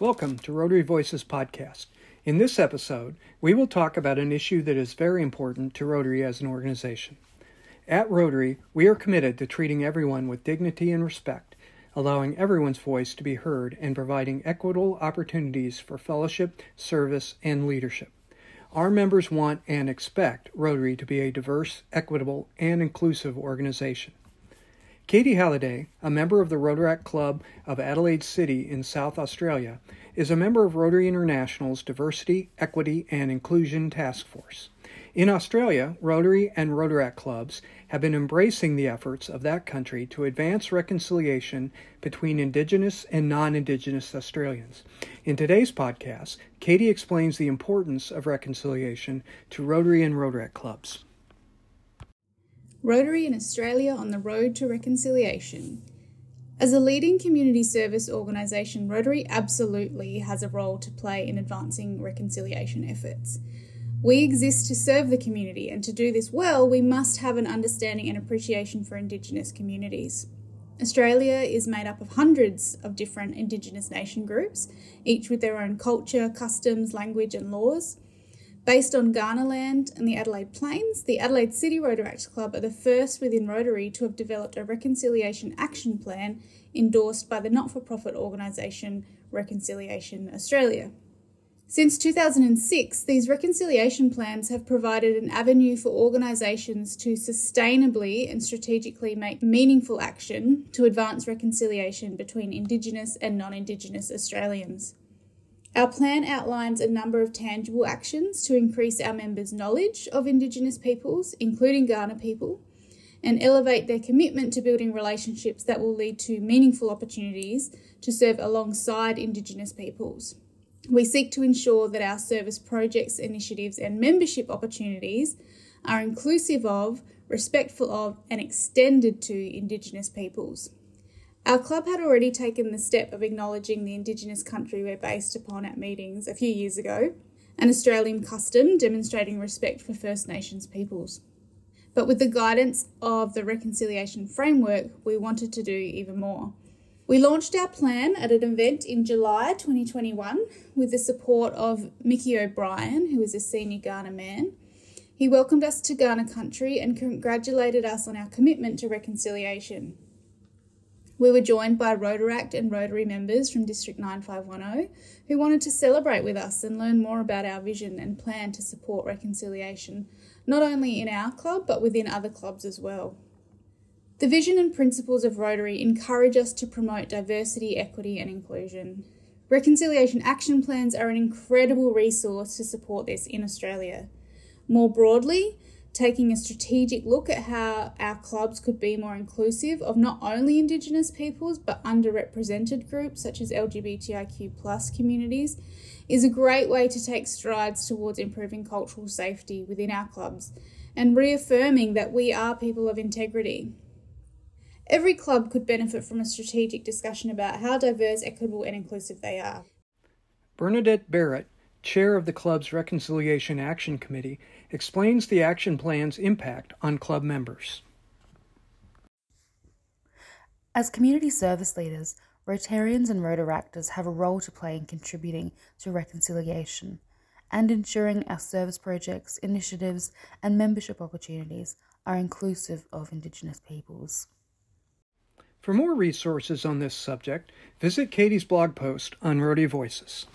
Welcome to Rotary Voices Podcast. In this episode, we will talk about an issue that is very important to Rotary as an organization. At Rotary, we are committed to treating everyone with dignity and respect, allowing everyone's voice to be heard, and providing equitable opportunities for fellowship, service, and leadership. Our members want and expect Rotary to be a diverse, equitable, and inclusive organization. Katey Halliday, a member of the Rotaract Club of Adelaide City in South Australia, is a member of Rotary International's Diversity, Equity, and Inclusion Task Force. In Australia, Rotary and Rotaract clubs have been embracing the efforts of that country to advance reconciliation between Indigenous and non Indigenous Australians. In today's podcast, Katey explains the importance of reconciliation to Rotary and Rotaract clubs. Rotary in Australia on the road to reconciliation. As a leading community service organisation, Rotary absolutely has a role to play in advancing reconciliation efforts. We exist to serve the community, and to do this well, we must have an understanding and appreciation for Indigenous communities. Australia is made up of hundreds of different Indigenous nation groups, each with their own culture, customs, language, and laws. Based on Kaurna land and the Adelaide Plains, the Adelaide City Rotaract Club are the first within Rotary to have developed a reconciliation action plan endorsed by the not for profit organisation Reconciliation Australia. Since 2006, these reconciliation plans have provided an avenue for organisations to sustainably and strategically make meaningful action to advance reconciliation between Indigenous and non Indigenous Australians. Our plan outlines a number of tangible actions to increase our members' knowledge of Indigenous peoples, including Kaurna people, and elevate their commitment to building relationships that will lead to meaningful opportunities to serve alongside Indigenous peoples. We seek to ensure that our service projects, initiatives, and membership opportunities are inclusive of, respectful of, and extended to Indigenous peoples. Our club had already taken the step of acknowledging the Indigenous country we're based upon at meetings a few years ago, an Australian custom demonstrating respect for First Nations peoples. But with the guidance of the Reconciliation Framework, we wanted to do even more. We launched our plan at an event in July 2021 with the support of Mickey O'Brien, who is a senior Kaurna man. He welcomed us to Kaurna country and congratulated us on our commitment to reconciliation. We were joined by Rotaract and Rotary members from District 9510 who wanted to celebrate with us and learn more about our vision and plan to support reconciliation, not only in our club but within other clubs as well. The vision and principles of Rotary encourage us to promote diversity, equity, and inclusion. Reconciliation action plans are an incredible resource to support this in Australia. More broadly, taking a strategic look at how our clubs could be more inclusive of not only Indigenous peoples but underrepresented groups such as LGBTIQ plus communities is a great way to take strides towards improving cultural safety within our clubs and reaffirming that we are people of integrity. Every club could benefit from a strategic discussion about how diverse, equitable, and inclusive they are. Bernadette Barrett, chair of the club's Reconciliation Action Committee, explains the action plan's impact on club members. As community service leaders, Rotarians and Rotaractors have a role to play in contributing to reconciliation and ensuring our service projects, initiatives, and membership opportunities are inclusive of Indigenous peoples. For more resources on this subject, visit Katey's blog post on Rotary Voices.